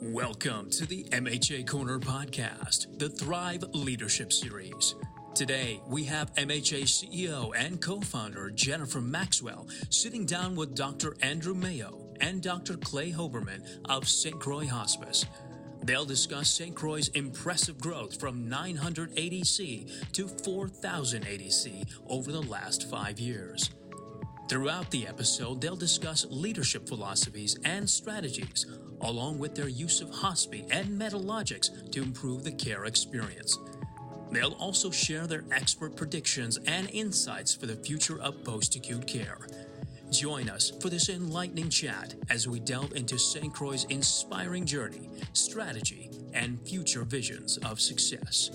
Welcome to the MHA Corner podcast, the Thrive Leadership Series. Today, we have MHA CEO and co founder Jennifer Maxwell sitting down with Dr. Andrew Mayo and Dr. Clay Hoberman of St. Croix Hospice. They'll discuss St. Croix's impressive growth from 900 ADC to 4,000 ADC over the last five years. Throughout the episode, they'll discuss leadership philosophies and strategies, along with their use of HOSPI and Medalogix to improve the care experience. They'll also share their expert predictions and insights for the future of post acute care. Join us for this enlightening chat as we delve into St. Croix's inspiring journey, strategy, and future visions of success.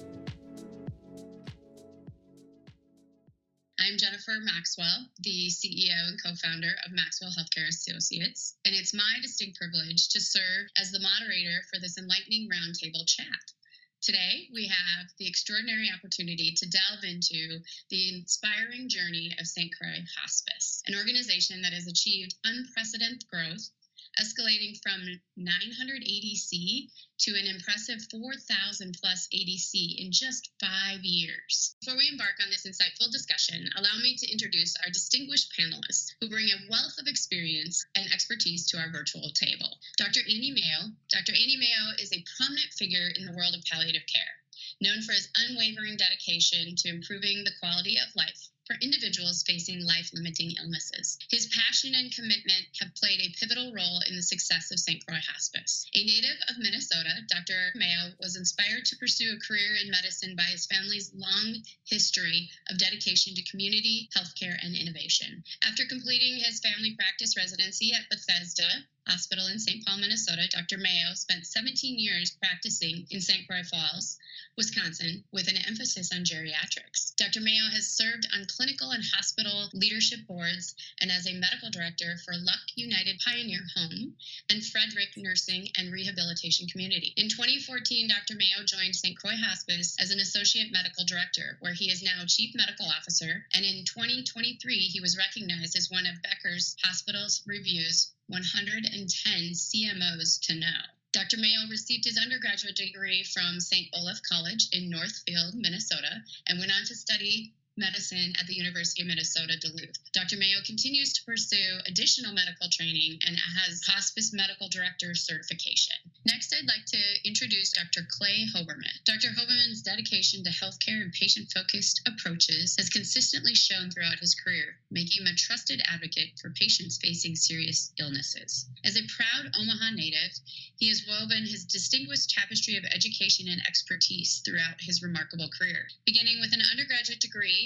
I'm Jennifer Maxwell, the CEO and co founder of Maxwell Healthcare Associates, and it's my distinct privilege to serve as the moderator for this enlightening roundtable chat. Today, we have the extraordinary opportunity to delve into the inspiring journey of St. Croix Hospice, an organization that has achieved unprecedented growth escalating from 900 ADC to an impressive 4,000 plus ADC in just five years. Before we embark on this insightful discussion, allow me to introduce our distinguished panelists who bring a wealth of experience and expertise to our virtual table. Dr. Andy Mayo. Dr. Andy Mayo is a prominent figure in the world of palliative care known for his unwavering dedication to improving the quality of life for individuals facing life limiting illnesses. His passion and commitment have played a pivotal role in the success of St. Croix Hospice. A native of Minnesota, Dr. Mayo was inspired to pursue a career in medicine by his family's long history of dedication to community, healthcare, and innovation. After completing his family practice residency at Bethesda, Hospital in St. Paul, Minnesota, Dr. Mayo spent 17 years practicing in St. Croix Falls, Wisconsin, with an emphasis on geriatrics. Dr. Mayo has served on clinical and hospital leadership boards and as a medical director for Luck United Pioneer Home and Frederic Nursing and Rehabilitation Community. In 2014, Dr. Mayo joined St. Croix Hospice as an associate medical director, where he is now chief medical officer. And in 2023, he was recognized as one of Becker's Hospitals Review's 110 CMOs to know. Dr. Mayo received his undergraduate degree from St. Olaf College in Northfield, Minnesota, and went on to study medicine at the University of Minnesota Duluth. Dr. Mayo continues to pursue additional medical training and has hospice medical director certification. Next, I'd like to introduce Dr. Clay Hoberman. Dr. Hoberman's dedication to healthcare and patient focused approaches has consistently shown throughout his career, making him a trusted advocate for patients facing serious illnesses. As a proud Omaha native, he has woven his distinguished tapestry of education and expertise throughout his remarkable career, beginning with an undergraduate degree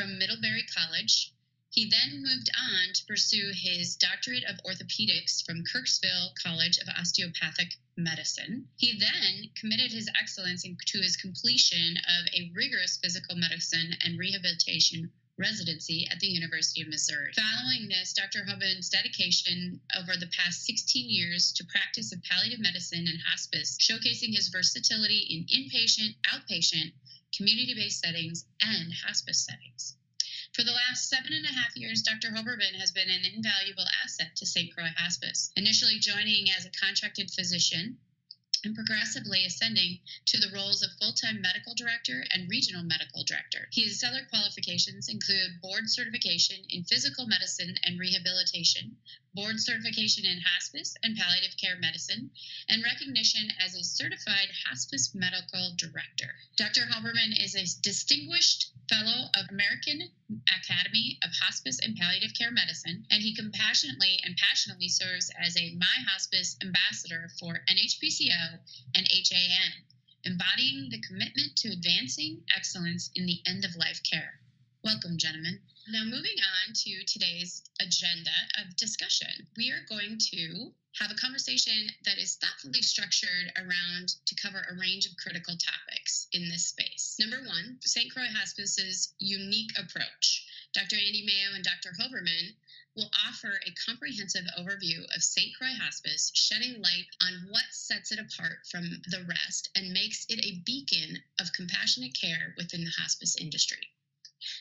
from Middlebury College. He then moved on to pursue his doctorate of orthopedics from Kirksville College of Osteopathic Medicine. He then committed his excellence to his completion of a rigorous physical medicine and rehabilitation residency at the University of Missouri. Following this, Dr. Hoberman's dedication over the past 16 years to practice of palliative medicine and hospice, showcasing his versatility in inpatient, outpatient, community based settings, and hospice settings. For the last seven and a half years, Dr. Hoberman has been an invaluable asset to St. Croix Hospice, initially joining as a contracted physician and progressively ascending to the roles of full time medical director and regional medical director. His stellar qualifications include board certification in physical medicine and rehabilitation, board certification in hospice and palliative care medicine, and recognition as a certified hospice medical director. Dr. Hoberman is a distinguished fellow of American Academy of Hospice and Palliative Care Medicine, and he compassionately and passionately serves as a My Hospice ambassador for NHPCO and HAN, embodying the commitment to advancing excellence in the end of life care. Welcome, gentlemen. Now, moving on to today's agenda of discussion, we are going to have a conversation that is thoughtfully structured around to cover a range of critical topics in this space. Number one, St. Croix Hospice's unique approach. Dr. Andy Mayo and Dr. Hoberman will offer a comprehensive overview of St. Croix Hospice, shedding light on what sets it apart from the rest and makes it a beacon of compassionate care within the hospice industry.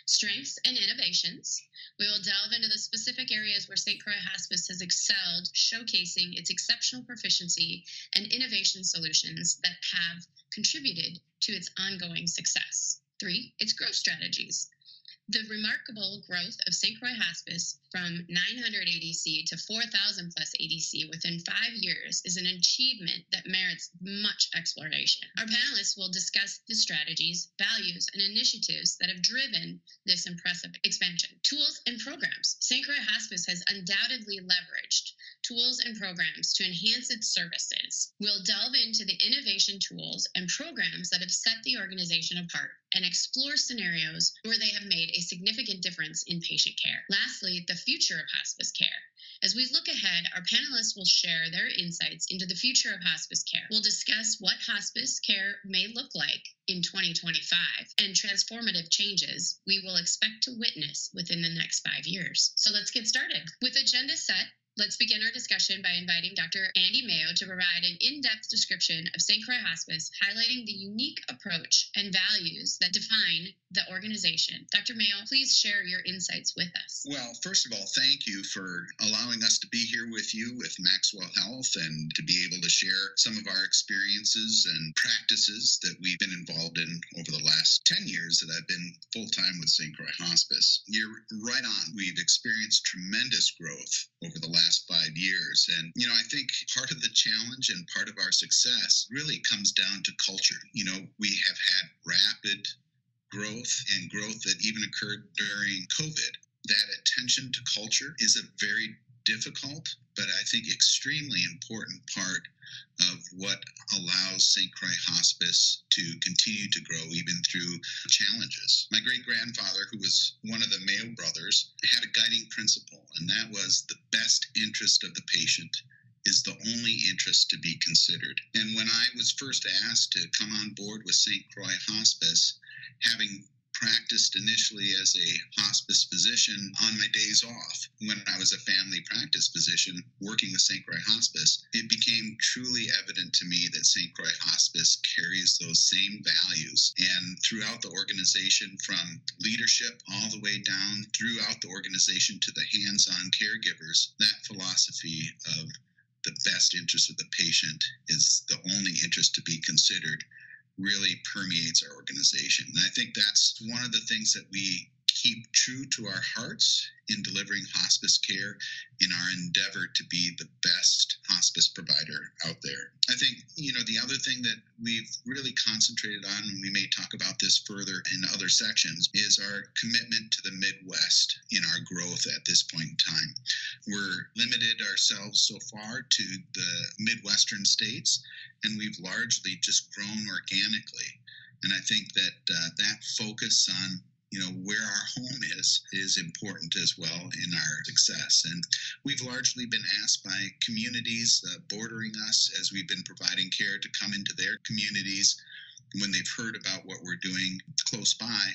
Strengths and innovations. We will delve into the specific areas where St. Croix Hospice has excelled, showcasing its exceptional proficiency and innovation solutions that have contributed to its ongoing success. Three, its growth strategies. The remarkable growth of St. Croix Hospice from 900 ADC to 4,000 plus ADC within five years is an achievement that merits much exploration. Our panelists will discuss the strategies, values, and initiatives that have driven this impressive expansion. Tools and programs. St. Croix Hospice has undoubtedly leveraged tools and programs to enhance its services. We'll delve into the innovation tools and programs that have set the organization apart and explore scenarios where they have made a significant difference in patient care. Lastly, the future of hospice care. As we look ahead, our panelists will share their insights into the future of hospice care. We'll discuss what hospice care may look like in 2025 and transformative changes we will expect to witness within the next five years. So let's get started. With agenda set, Let's begin our discussion by inviting Dr. Andy Mayo to provide an in depth description of St. Croix Hospice, highlighting the unique approach and values that define the organization. Dr. Mayo, please share your insights with us. Well, first of all, thank you for allowing us to be here with you with Maxwell Health and to be able to share some of our experiences and practices that we've been involved in over the last 10 years that I've been full time with St. Croix Hospice. You're right on. We've experienced tremendous growth over the last five years. And, you know, I think part of the challenge and part of our success really comes down to culture. You know, we have had rapid growth and growth that even occurred during COVID. That attention to culture is a very difficult, but I think extremely important part of what allows St. Croix Hospice to continue to grow even through challenges. My great grandfather, who was one of the Mayo brothers, had a guiding principle, and that was the best interest of the patient is the only interest to be considered. And when I was first asked to come on board with St. Croix Hospice, having practiced initially as a hospice physician on my days off when I was a family practice physician working with St. Croix Hospice, it became truly evident to me that St. Croix Hospice carries those same values. And throughout the organization, from leadership all the way down throughout the organization to the hands on caregivers, that philosophy of the best interest of the patient is the only interest to be considered really permeates our organization. And I think that's one of the things that we keep true to our hearts in delivering hospice care in our endeavor to be the best hospice provider out there. I think, you know, the other thing that we've really concentrated on, and we may talk about this further in other sections, is our commitment to the Midwest in our growth at this point in time. We're limited ourselves so far to the Midwestern states, and we've largely just grown organically. And I think that uh, that focus on you know where our home is is important as well in our success and we've largely been asked by communities uh, bordering us as we've been providing care to come into their communities when they've heard about what we're doing close by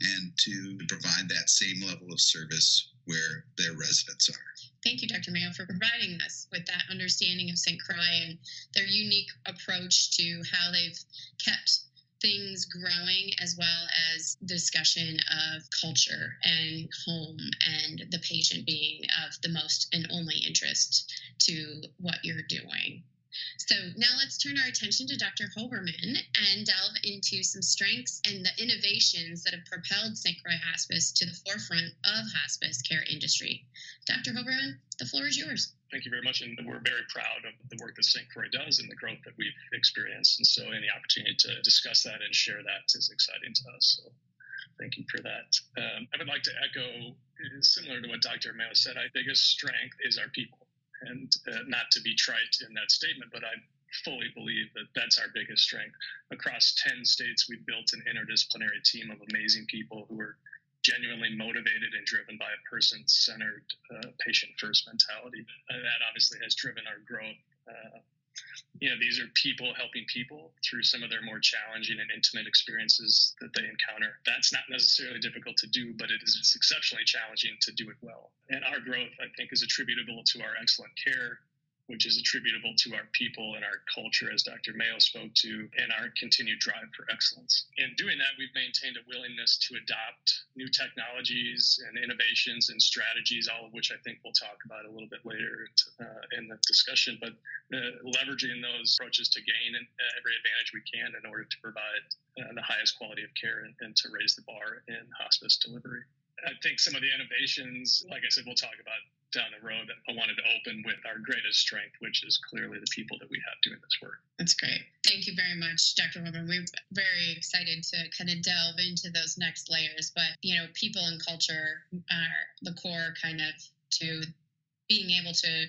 and to provide that same level of service where their residents are. Thank you, Dr. Mayo, for providing us with that understanding of St. Croix and their unique approach to how they've kept things growing as well as discussion of culture and home and the patient being of the most and only interest to what you're doing. So now let's turn our attention to Dr. Hoberman and delve into some strengths and the innovations that have propelled St. Croix Hospice to the forefront of hospice care industry. Dr. Hoberman, the floor is yours. Thank you very much, and we're very proud of the work that St. Croix does and the growth that we've experienced. And so, any opportunity to discuss that and share that is exciting to us. So, thank you for that. Um, I would like to echo, similar to what Dr. Mayo said, our biggest strength is our people and uh, not to be trite in that statement, but I fully believe that that's our biggest strength. Across 10 states, we've built an interdisciplinary team of amazing people who are genuinely motivated and driven by a person centered, uh, patient first mentality. Uh, that obviously has driven our growth. Uh, you know, these are people helping people through some of their more challenging and intimate experiences that they encounter. That's not necessarily difficult to do, but it is exceptionally challenging to do it well. And our growth, I think, is attributable to our excellent care, which is attributable to our people and our culture, as Dr. Mayo spoke to, and our continued drive for excellence. In doing that, we've maintained a willingness to adopt new technologies and innovations and strategies, all of which I think we'll talk about a little bit later uh, in the discussion. But uh, leveraging those approaches to gain every advantage we can in order to provide uh, the highest quality of care and, and to raise the bar in hospice delivery. I think some of the innovations, like I said, we'll talk about down the road that I wanted to open with our greatest strength, which is clearly the people that we have doing this work. That's great. Thank you very much, Dr. Holman. We're very excited to kind of delve into those next layers. But, you know, people and culture are the core kind of to being able to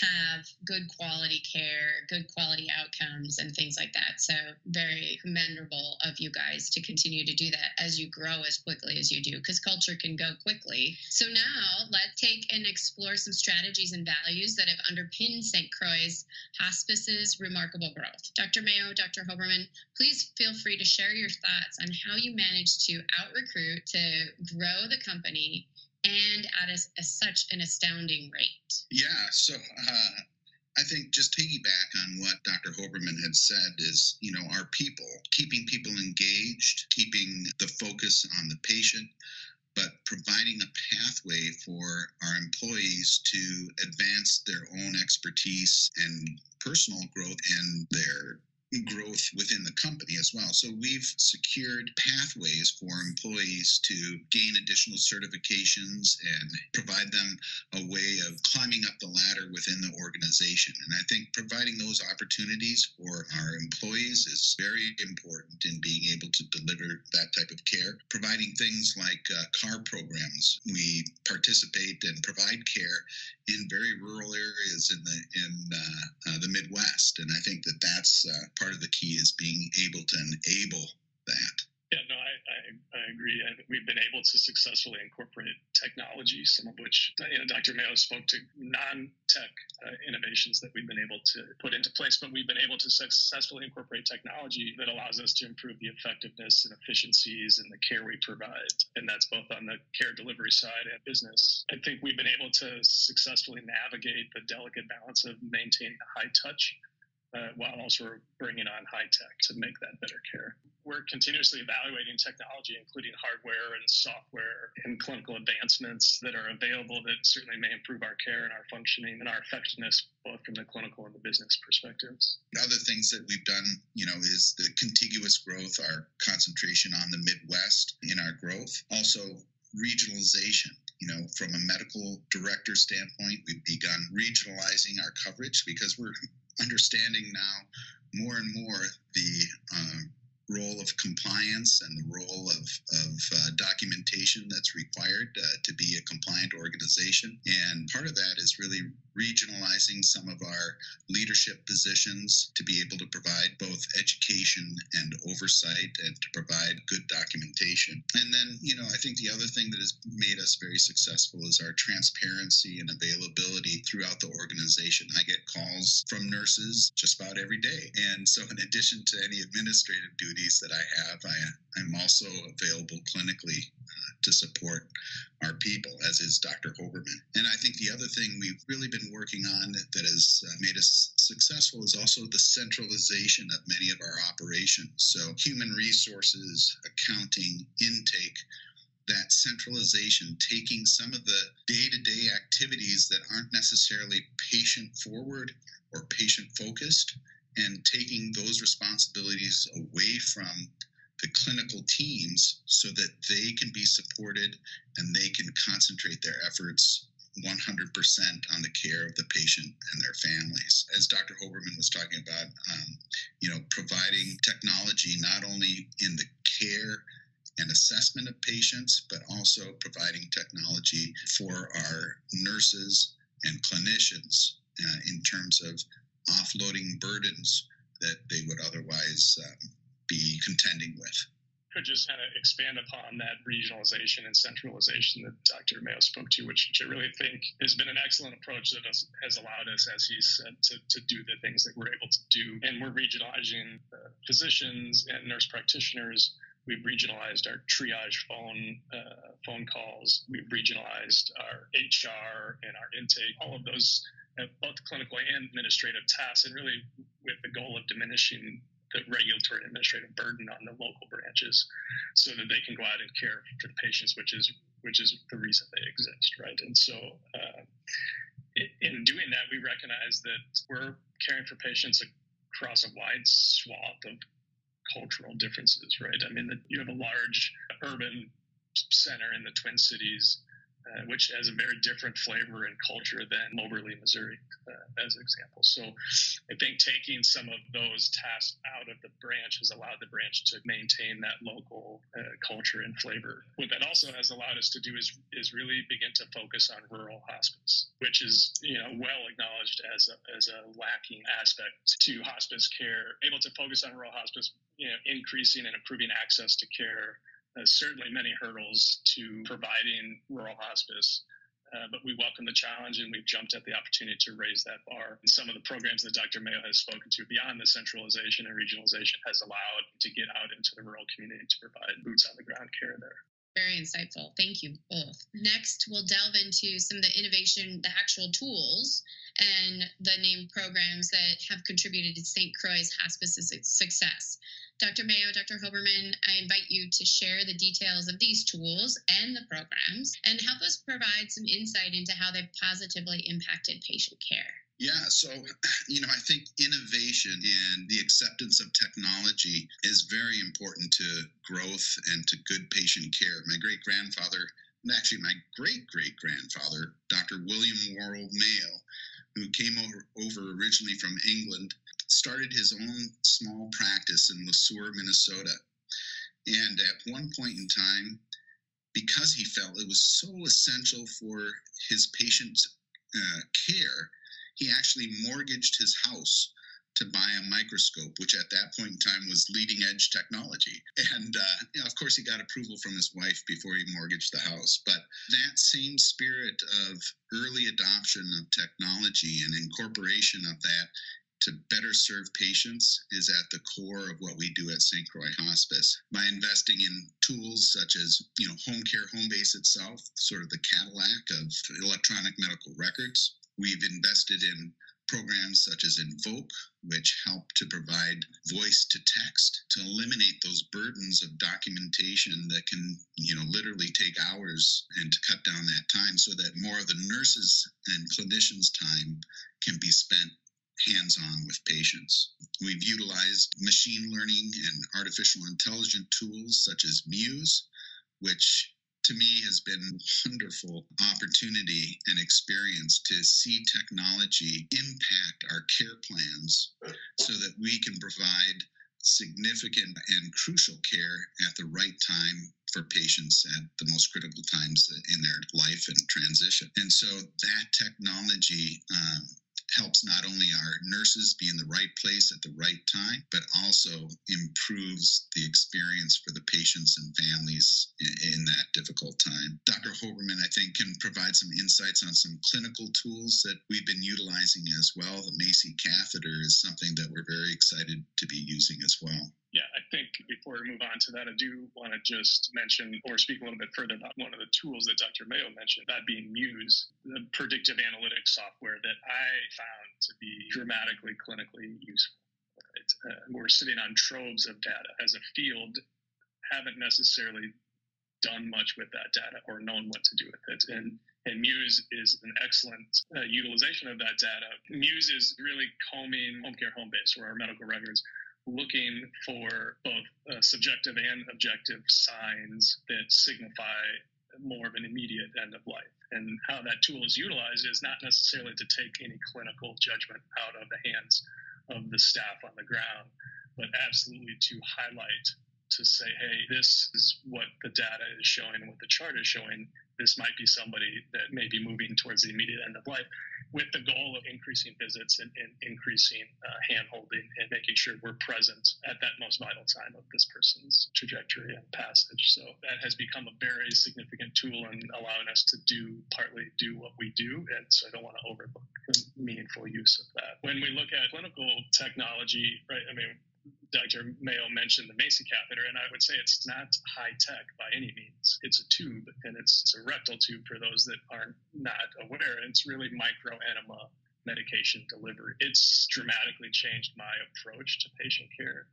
have good quality care, good quality outcomes, and things like that. So, very commendable of you guys to continue to do that as you grow as quickly as you do, because culture can go quickly. So, now let's take and explore some strategies and values that have underpinned St. Croix's hospice's remarkable growth. Dr. Mayo, Dr. Hoberman, please feel free to share your thoughts on how you managed to out recruit to grow the company and at a, a, such an astounding rate. Yeah, so uh, I think just piggyback on what Dr. Hoberman had said is, you know, our people, keeping people engaged, keeping the focus on the patient, but providing a pathway for our employees to advance their own expertise and personal growth and their growth within the company as well. So we've secured pathways for employees to gain additional certifications and provide them a way of climbing up the ladder within the organization. And I think providing those opportunities for our employees is very important in being able to deliver that type of care. Providing things like uh, car programs, we participate and provide care in very rural areas in the in uh, uh, the Midwest, and I think that that's uh, part of the key is being able to enable that. Yeah, no, I, I, I agree. I, we've been able to successfully incorporate technology, some of which you know, Dr. Mayo spoke to non-tech uh, innovations that we've been able to put into place, but we've been able to successfully incorporate technology that allows us to improve the effectiveness and efficiencies and the care we provide. And that's both on the care delivery side and business. I think we've been able to successfully navigate the delicate balance of maintaining a high touch uh, while also bringing on high tech to make that better care we're continuously evaluating technology, including hardware and software and clinical advancements that are available that certainly may improve our care and our functioning and our effectiveness, both from the clinical and the business perspectives. Other things that we've done, you know, is the contiguous growth, our concentration on the Midwest in our growth. Also, regionalization. You know, from a medical director standpoint, we've begun regionalizing our coverage because we're understanding now more and more the uh, role of compliance and the role of, that's required uh, to be a compliant organization. And part of that is really regionalizing some of our leadership positions to be able to provide both education and oversight and to provide good documentation. And then, you know, I think the other thing that has made us very successful is our transparency and availability throughout the organization. I get calls from nurses just about every day. And so, in addition to any administrative duties that I have, I, I'm also available clinically uh, to support our people, as is Dr. Hoberman. And I think the other thing we've really been working on that has uh, made us successful is also the centralization of many of our operations. So, human resources, accounting, intake, that centralization, taking some of the day to day activities that aren't necessarily patient forward or patient focused, and taking those responsibilities away from the clinical teams so that they can be supported and they can concentrate their efforts 100% on the care of the patient and their families. As Dr. Hoberman was talking about, um, you know, providing technology not only in the care and assessment of patients, but also providing technology for our nurses and clinicians uh, in terms of offloading burdens that they would otherwise um, be contending with. Could just kind of expand upon that regionalization and centralization that Dr. Mayo spoke to, which, which I really think has been an excellent approach that has, has allowed us, as he said, to, to do the things that we're able to do. And we're regionalizing uh, physicians and nurse practitioners We've regionalized our triage phone uh, phone calls. We've regionalized our HR and our intake. All of those both clinical and administrative tasks, and really with the goal of diminishing the regulatory and administrative burden on the local branches, so that they can go out and care for the patients, which is which is the reason they exist, right? And so, uh, in doing that, we recognize that we're caring for patients across a wide swath of cultural differences, right? I mean, you have a large urban center in the Twin Cities uh, which has a very different flavor and culture than Moberly, Missouri, uh, as an example. So I think taking some of those tasks out of the branch has allowed the branch to maintain that local uh, culture and flavor. What that also has allowed us to do is is really begin to focus on rural hospice, which is you know well acknowledged as a, as a lacking aspect to hospice care. Able to focus on rural hospice, you know, increasing and improving access to care uh, certainly many hurdles to providing rural hospice. Uh, but we welcome the challenge and we've jumped at the opportunity to raise that bar. And some of the programs that Dr. Mayo has spoken to beyond the centralization and regionalization has allowed to get out into the rural community to provide boots on the ground care there. Very insightful. Thank you both. Next, we'll delve into some of the innovation, the actual tools, and the named programs that have contributed to St. Croix's hospice's success. Dr. Mayo, Dr. Hoberman, I invite you to share the details of these tools and the programs and help us provide some insight into how they've positively impacted patient care. Yeah, so, you know, I think innovation and the acceptance of technology is very important to growth and to good patient care. My great grandfather, actually, my great great grandfather, Dr. William Worrall Mayo, who came over, over originally from England, started his own small practice in Le Sueur, Minnesota. And at one point in time, because he felt it was so essential for his patients' uh, care, he actually mortgaged his house to buy a microscope, which at that point in time was leading edge technology. And uh, of course, he got approval from his wife before he mortgaged the house. But that same spirit of early adoption of technology and incorporation of that to better serve patients is at the core of what we do at St. Croix Hospice. By investing in tools such as, you know, home care home base itself, sort of the Cadillac of electronic medical records, we've invested in programs such as nVoq, which help to provide voice to text to eliminate those burdens of documentation that can, you know, literally take hours and to cut down that time so that more of the nurses and clinicians' time can be spent hands on with patients. We've utilized machine learning and artificial intelligence tools such as Muse, which to me has been a wonderful opportunity and experience to see technology impact our care plans so that we can provide significant and crucial care at the right time for patients at the most critical times in their life and transition. And so that technology um, helps not only our nurses be in the right place at the right time, but also improves the experience for the patients and families in, in that difficult time. Dr. Hoberman, I think, can provide some insights on some clinical tools that we've been utilizing as well. The Macy catheter is something that we're very excited to be using as well. Yeah, I think before we move on to that, I do want to just mention or speak a little bit further about one of the tools that Dr. Mayo mentioned, that being Muse, the predictive analytics software that I found to be dramatically clinically useful. Uh, we're sitting on troves of data as a field, haven't necessarily done much with that data or known what to do with it. And and Muse is an excellent uh, utilization of that data. Muse is really combing home care home base or our medical records looking for both uh, subjective and objective signs that signify more of an immediate end of life. And how that tool is utilized is not necessarily to take any clinical judgment out of the hands of the staff on the ground, but absolutely to highlight to say, hey, this is what the data is showing what the chart is showing. This might be somebody that may be moving towards the immediate end of life with the goal of increasing visits and, and increasing uh, hand holding and making sure we're present at that most vital time of this person's trajectory and passage. So that has become a very significant tool in allowing us to do partly do what we do. And so I don't want to overlook the meaningful use of that. When we look at clinical technology, right, I mean, Dr. Mayo mentioned the Macy catheter, and I would say it's not high tech by any means. It's a tube, and it's, it's a rectal tube for those that are not aware. And It's really micro enema medication delivery. It's dramatically changed my approach to patient care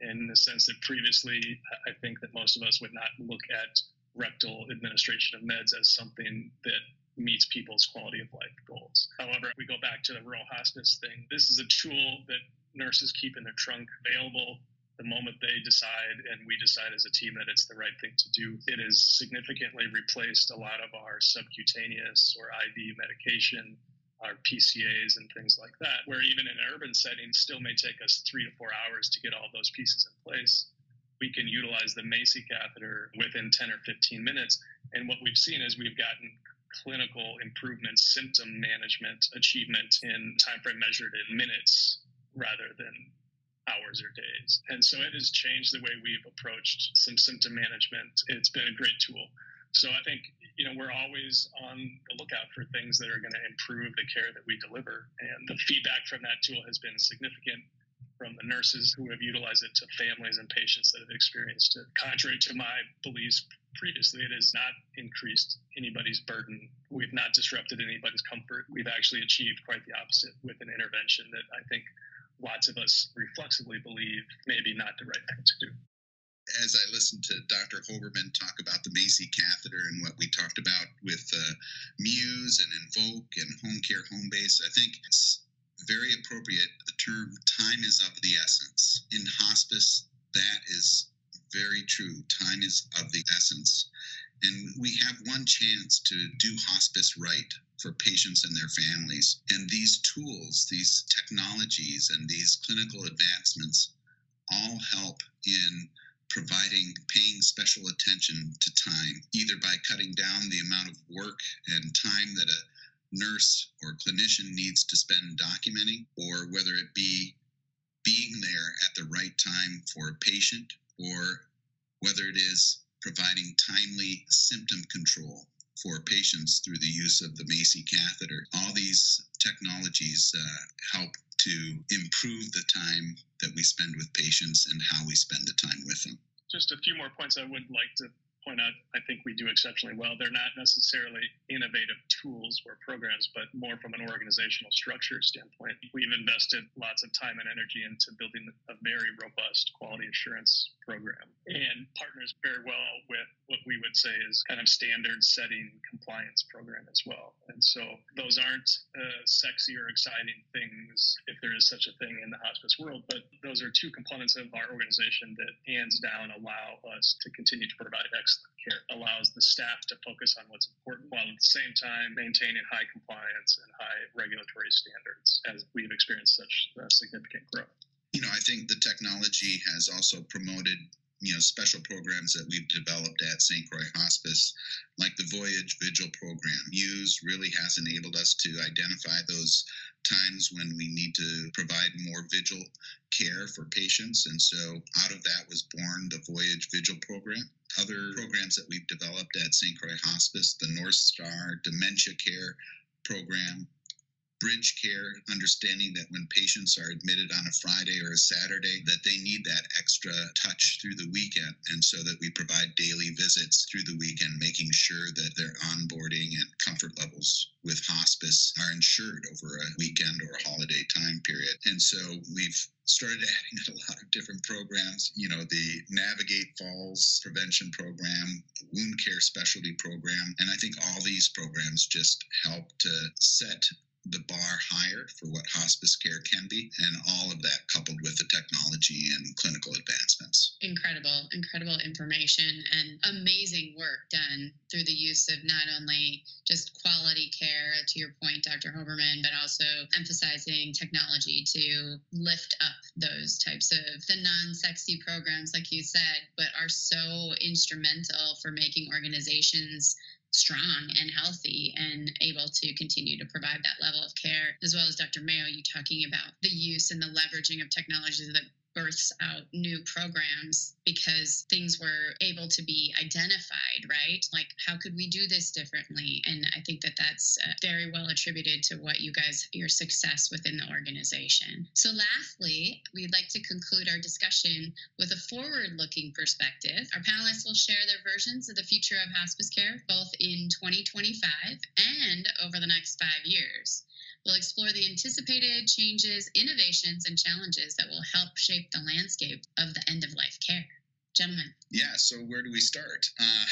in the sense that previously I think that most of us would not look at rectal administration of meds as something that meets people's quality of life goals. However, we go back to the rural hospice thing. This is a tool that nurses keep in their trunk available the moment they decide and we decide as a team that it's the right thing to do. It has significantly replaced a lot of our subcutaneous or IV medication our PCAs and things like that, where even in an urban settings still may take us three to four hours to get all those pieces in place. We can utilize the Macy catheter within 10 or 15 minutes. And what we've seen is we've gotten clinical improvements, symptom management achievement in time frame measured in minutes rather than hours or days. And so it has changed the way we've approached some symptom management. It's been a great tool. So I think you know we're always on the lookout for things that are going to improve the care that we deliver, and the feedback from that tool has been significant from the nurses who have utilized it to families and patients that have experienced it. Contrary to my beliefs previously, it has not increased anybody's burden. We've not disrupted anybody's comfort. We've actually achieved quite the opposite with an intervention that I think lots of us reflexively believe maybe not the right thing to do as I listened to Dr. Hoberman talk about the Macy catheter and what we talked about with uh, Muse and nVoq and Home Care Home Base, I think it's very appropriate. The term time is of the essence. In hospice, that is very true. Time is of the essence. And we have one chance to do hospice right for patients and their families. And these tools, these technologies, and these clinical advancements all help in providing paying special attention to time, either by cutting down the amount of work and time that a nurse or clinician needs to spend documenting, or whether it be being there at the right time for a patient, or whether it is providing timely symptom control for patients through the use of the Macy catheter. All these technologies uh, help to improve the time that we spend with patients and how we spend the time with them. Just a few more points I would like to point out, I think we do exceptionally well. They're not necessarily innovative tools or programs, but more from an organizational structure standpoint. We've invested lots of time and energy into building a very robust quality assurance program and partners very well with what we would say is kind of standard setting compliance program as well. And so those aren't uh, sexy or exciting things, if there is such a thing in the hospice world, but those are two components of our organization that hands down allow us to continue to provide excellent care allows the staff to focus on what's important while at the same time maintaining high compliance and high regulatory standards as we've experienced such uh, significant growth. You know, I think the technology has also promoted you know special programs that we've developed at St. Croix Hospice, like the Voyage Vigil program. Muse really has enabled us to identify those times when we need to provide more vigil care for patients, and so out of that was born the Voyage Vigil program. Other programs that we've developed at St. Croix Hospice, the North Star Dementia Care program, bridge care, understanding that when patients are admitted on a Friday or a Saturday, that they need that extra touch through the weekend. And so that we provide daily visits through the weekend, making sure that their onboarding and comfort levels with hospice are ensured over a weekend or a holiday time period. And so we've started adding a lot of different programs. You know, the Navigate Falls prevention program, wound care specialty program. And I think all these programs just help to set the bar higher for what hospice care can be, and all of that coupled with the technology and clinical advancements. Incredible, incredible information and amazing work done through the use of not only just quality care, to your point, Dr. Hoberman, but also emphasizing technology to lift up those types of the non sexy programs, like you said, but are so instrumental for making organizations strong and healthy and able to continue to provide that level of care, as well as Dr. Mayo, you talking about the use and the leveraging of technology that births out new programs because things were able to be identified, right? Like, how could we do this differently? And I think that that's uh, very well attributed to what you guys, your success within the organization. So, lastly, we'd like to conclude our discussion with a forward looking perspective. Our panelists will share their versions of the future of hospice care, both in 2025 and over the next five years. We'll explore the anticipated changes, innovations, and challenges that will help shape the landscape of the end of life care. Gentlemen. Yeah, so where do we start? Uh,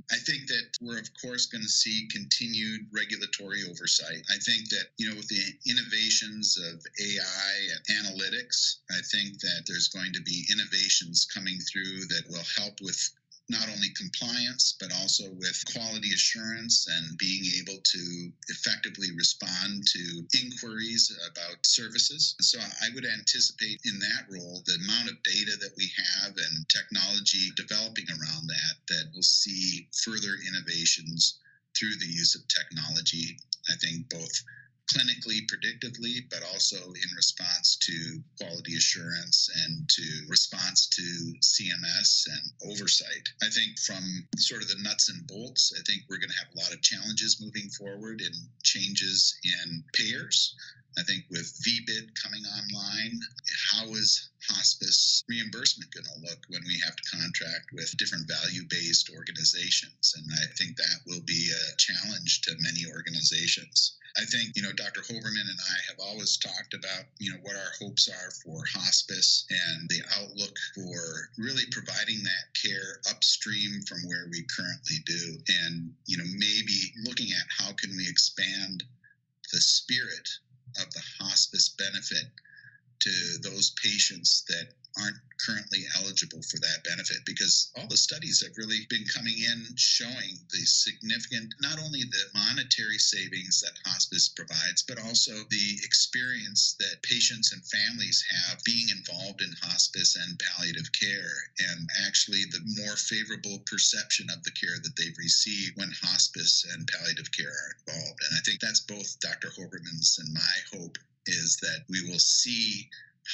I think that we're, of course, going to see continued regulatory oversight. I think that, you know, with the innovations of AI and analytics, I think that there's going to be innovations coming through that will help with not only compliance, but also with quality assurance and being able to effectively respond to inquiries about services. So I would anticipate in that role the amount of data that we have and technology developing around that, that we'll see further innovations through the use of technology. I think both clinically predictively, but also in response to quality assurance and to response to CMS and oversight. I think from sort of the nuts and bolts, I think we're going to have a lot of challenges moving forward in changes in payers. I think with VBID coming online, how is hospice reimbursement going to look when we have to contract with different value based organizations? And I think that will be a challenge to many organizations. I think, you know, Dr. Hoberman and I have always talked about, you know, what our hopes are for hospice and the outlook for really providing that care upstream from where we currently do. And, you know, maybe looking at how can we expand the spirit of the hospice benefit to those patients that aren't currently eligible for that benefit because all the studies have really been coming in showing the significant, not only the monetary savings that hospice provides, but also the experience that patients and families have being involved in hospice and palliative care, and actually the more favorable perception of the care that they've received when hospice and palliative care are involved. And I think that's both Dr. Hoberman's and my hope is that we will see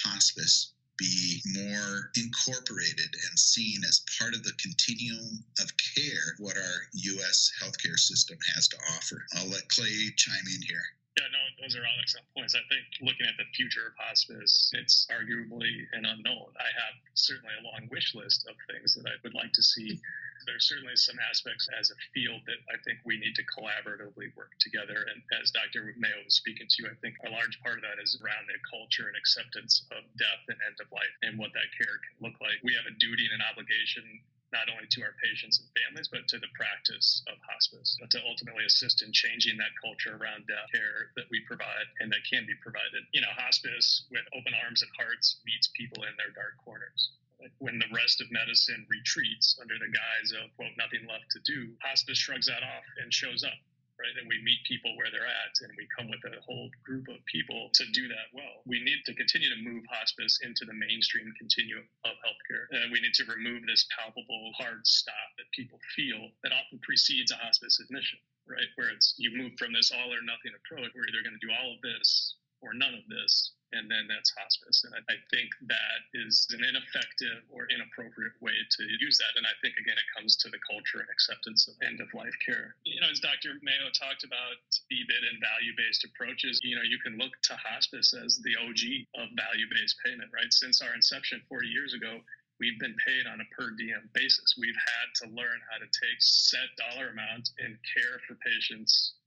hospice be more incorporated and seen as part of the continuum of care what our U.S. healthcare system has to offer. I'll let Clay chime in here. Yeah, no, those are all excellent points. I think looking at the future of hospice, it's arguably an unknown. I have certainly a long wish list of things that I would like to see there's certainly some aspects as a field that I think we need to collaboratively work together. And as Dr. Mayo was speaking to, you, I think a large part of that is around the culture and acceptance of death and end of life and what that care can look like. We have a duty and an obligation not only to our patients and families, but to the practice of hospice, to ultimately assist in changing that culture around death care that we provide and that can be provided. You know, hospice with open arms and hearts meets people in their dark corners when the rest of medicine retreats under the guise of quote nothing left to do hospice shrugs that off and shows up right? And we meet people where they're at and we come with a whole group of people to do that well. We need to continue to move hospice into the mainstream continuum of healthcare. And we need to remove this palpable hard stop that people feel that often precedes a hospice admission right? Where it's you move from this all or nothing approach we're either going to do all of this or none of this and then that's hospice. And I, I, think that is an ineffective or inappropriate way to use that. And I think, again, it comes to the culture and acceptance of end of life care. You know, as Dr. Mayo talked about VBID and value based approaches, you know, you can look to hospice as the OG of value based payment, right? Since our inception 40 years ago, we've been paid on a per diem basis. We've had to learn how to take set dollar amounts and care for patients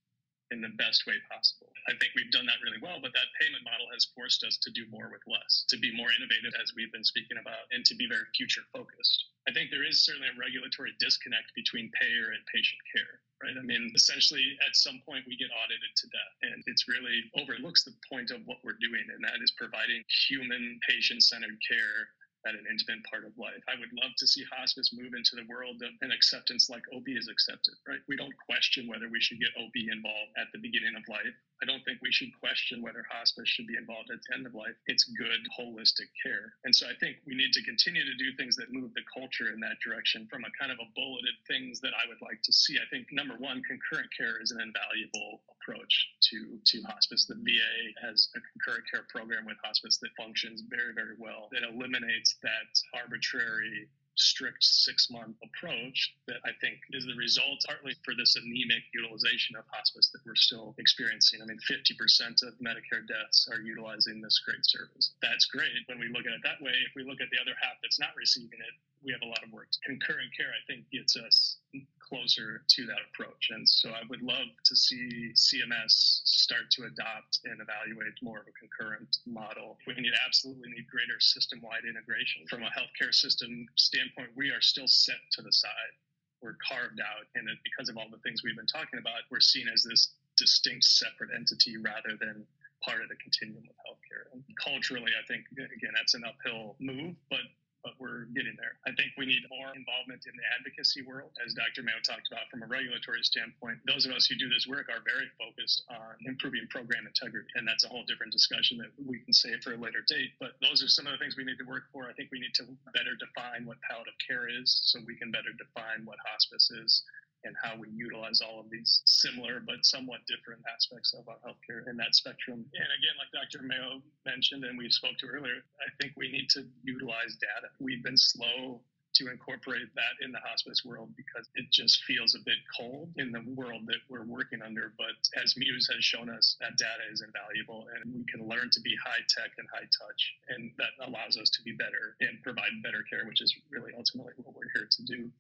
in the best way possible. I think we've done that really well, but that payment model has forced us to do more with less, to be more innovative, as we've been speaking about, and to be very future focused. I think there is certainly a regulatory disconnect between payer and patient care, right? I mean, essentially, at some point, we get audited to death, and it's really overlooks the point of what we're doing, and that is providing human, patient centered care at an intimate part of life. I would love to see hospice move into the world of an acceptance like OB is accepted, right? We don't question whether we should get OB involved at the beginning of life. I don't think we should question whether hospice should be involved at the end of life. It's good, holistic care. And so I think we need to continue to do things that move the culture in that direction from a kind of a bulleted things that I would like to see. I think number one, concurrent care is an invaluable approach to, to hospice. The VA has a concurrent care program with hospice that functions very, very well. That eliminates that arbitrary strict six month approach that I think is the result partly for this anemic utilization of hospice that we're still experiencing. I mean, 50% of Medicare deaths are utilizing this great service. That's great when we look at it that way. If we look at the other half that's not receiving it, we have a lot of work. Concurrent care, I think, gets us closer to that approach. And so I would love to see CMS start to adopt and evaluate more of a concurrent model. We need absolutely need greater system wide integration. From a healthcare system standpoint, we are still set to the side. We're carved out, and because of all the things we've been talking about, we're seen as this distinct, separate entity rather than part of the continuum of healthcare. And culturally, I think again that's an uphill move, but but we're getting there. I think we need more involvement in the advocacy world, as Dr. Mayo talked about from a regulatory standpoint. Those of us who do this work are very focused on improving program integrity, and that's a whole different discussion that we can save for a later date. But those are some of the things we need to work for. I think we need to better define what palliative care is so we can better define what hospice is and how we utilize all of these similar but somewhat different aspects of our healthcare in that spectrum. And again, like Dr. Mayo mentioned and we spoke to earlier, I think we need to utilize data. We've been slow to incorporate that in the hospice world because it just feels a bit cold in the world that we're working under. But as Muse has shown us, that data is invaluable and we can learn to be high tech and high touch. And that allows us to be better and provide better care, which is really ultimately what we're here to do.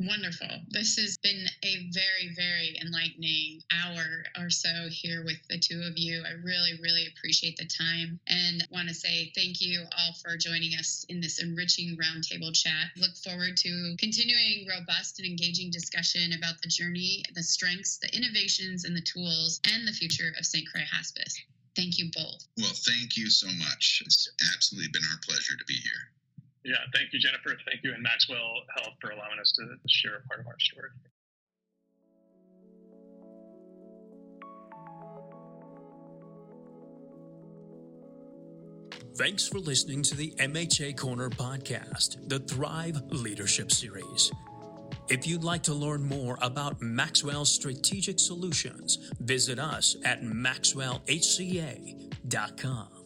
Wonderful. This has been a very, very enlightening hour or so here with the two of you. I really, really appreciate the time and want to say thank you all for joining us in this enriching roundtable chat. Look forward to continuing robust and engaging discussion about the journey, the strengths, the innovations, and the tools, and the future of St. Croix Hospice. Thank you both. Well, thank you so much. It's absolutely been our pleasure to be here. Yeah, thank you, Jennifer. Thank you, and Maxwell Health for allowing us to share a part of our story. Thanks for listening to the MHA Corner podcast, the Thrive Leadership Series. If you'd like to learn more about Maxwell's strategic solutions, visit us at maxwellhca.com.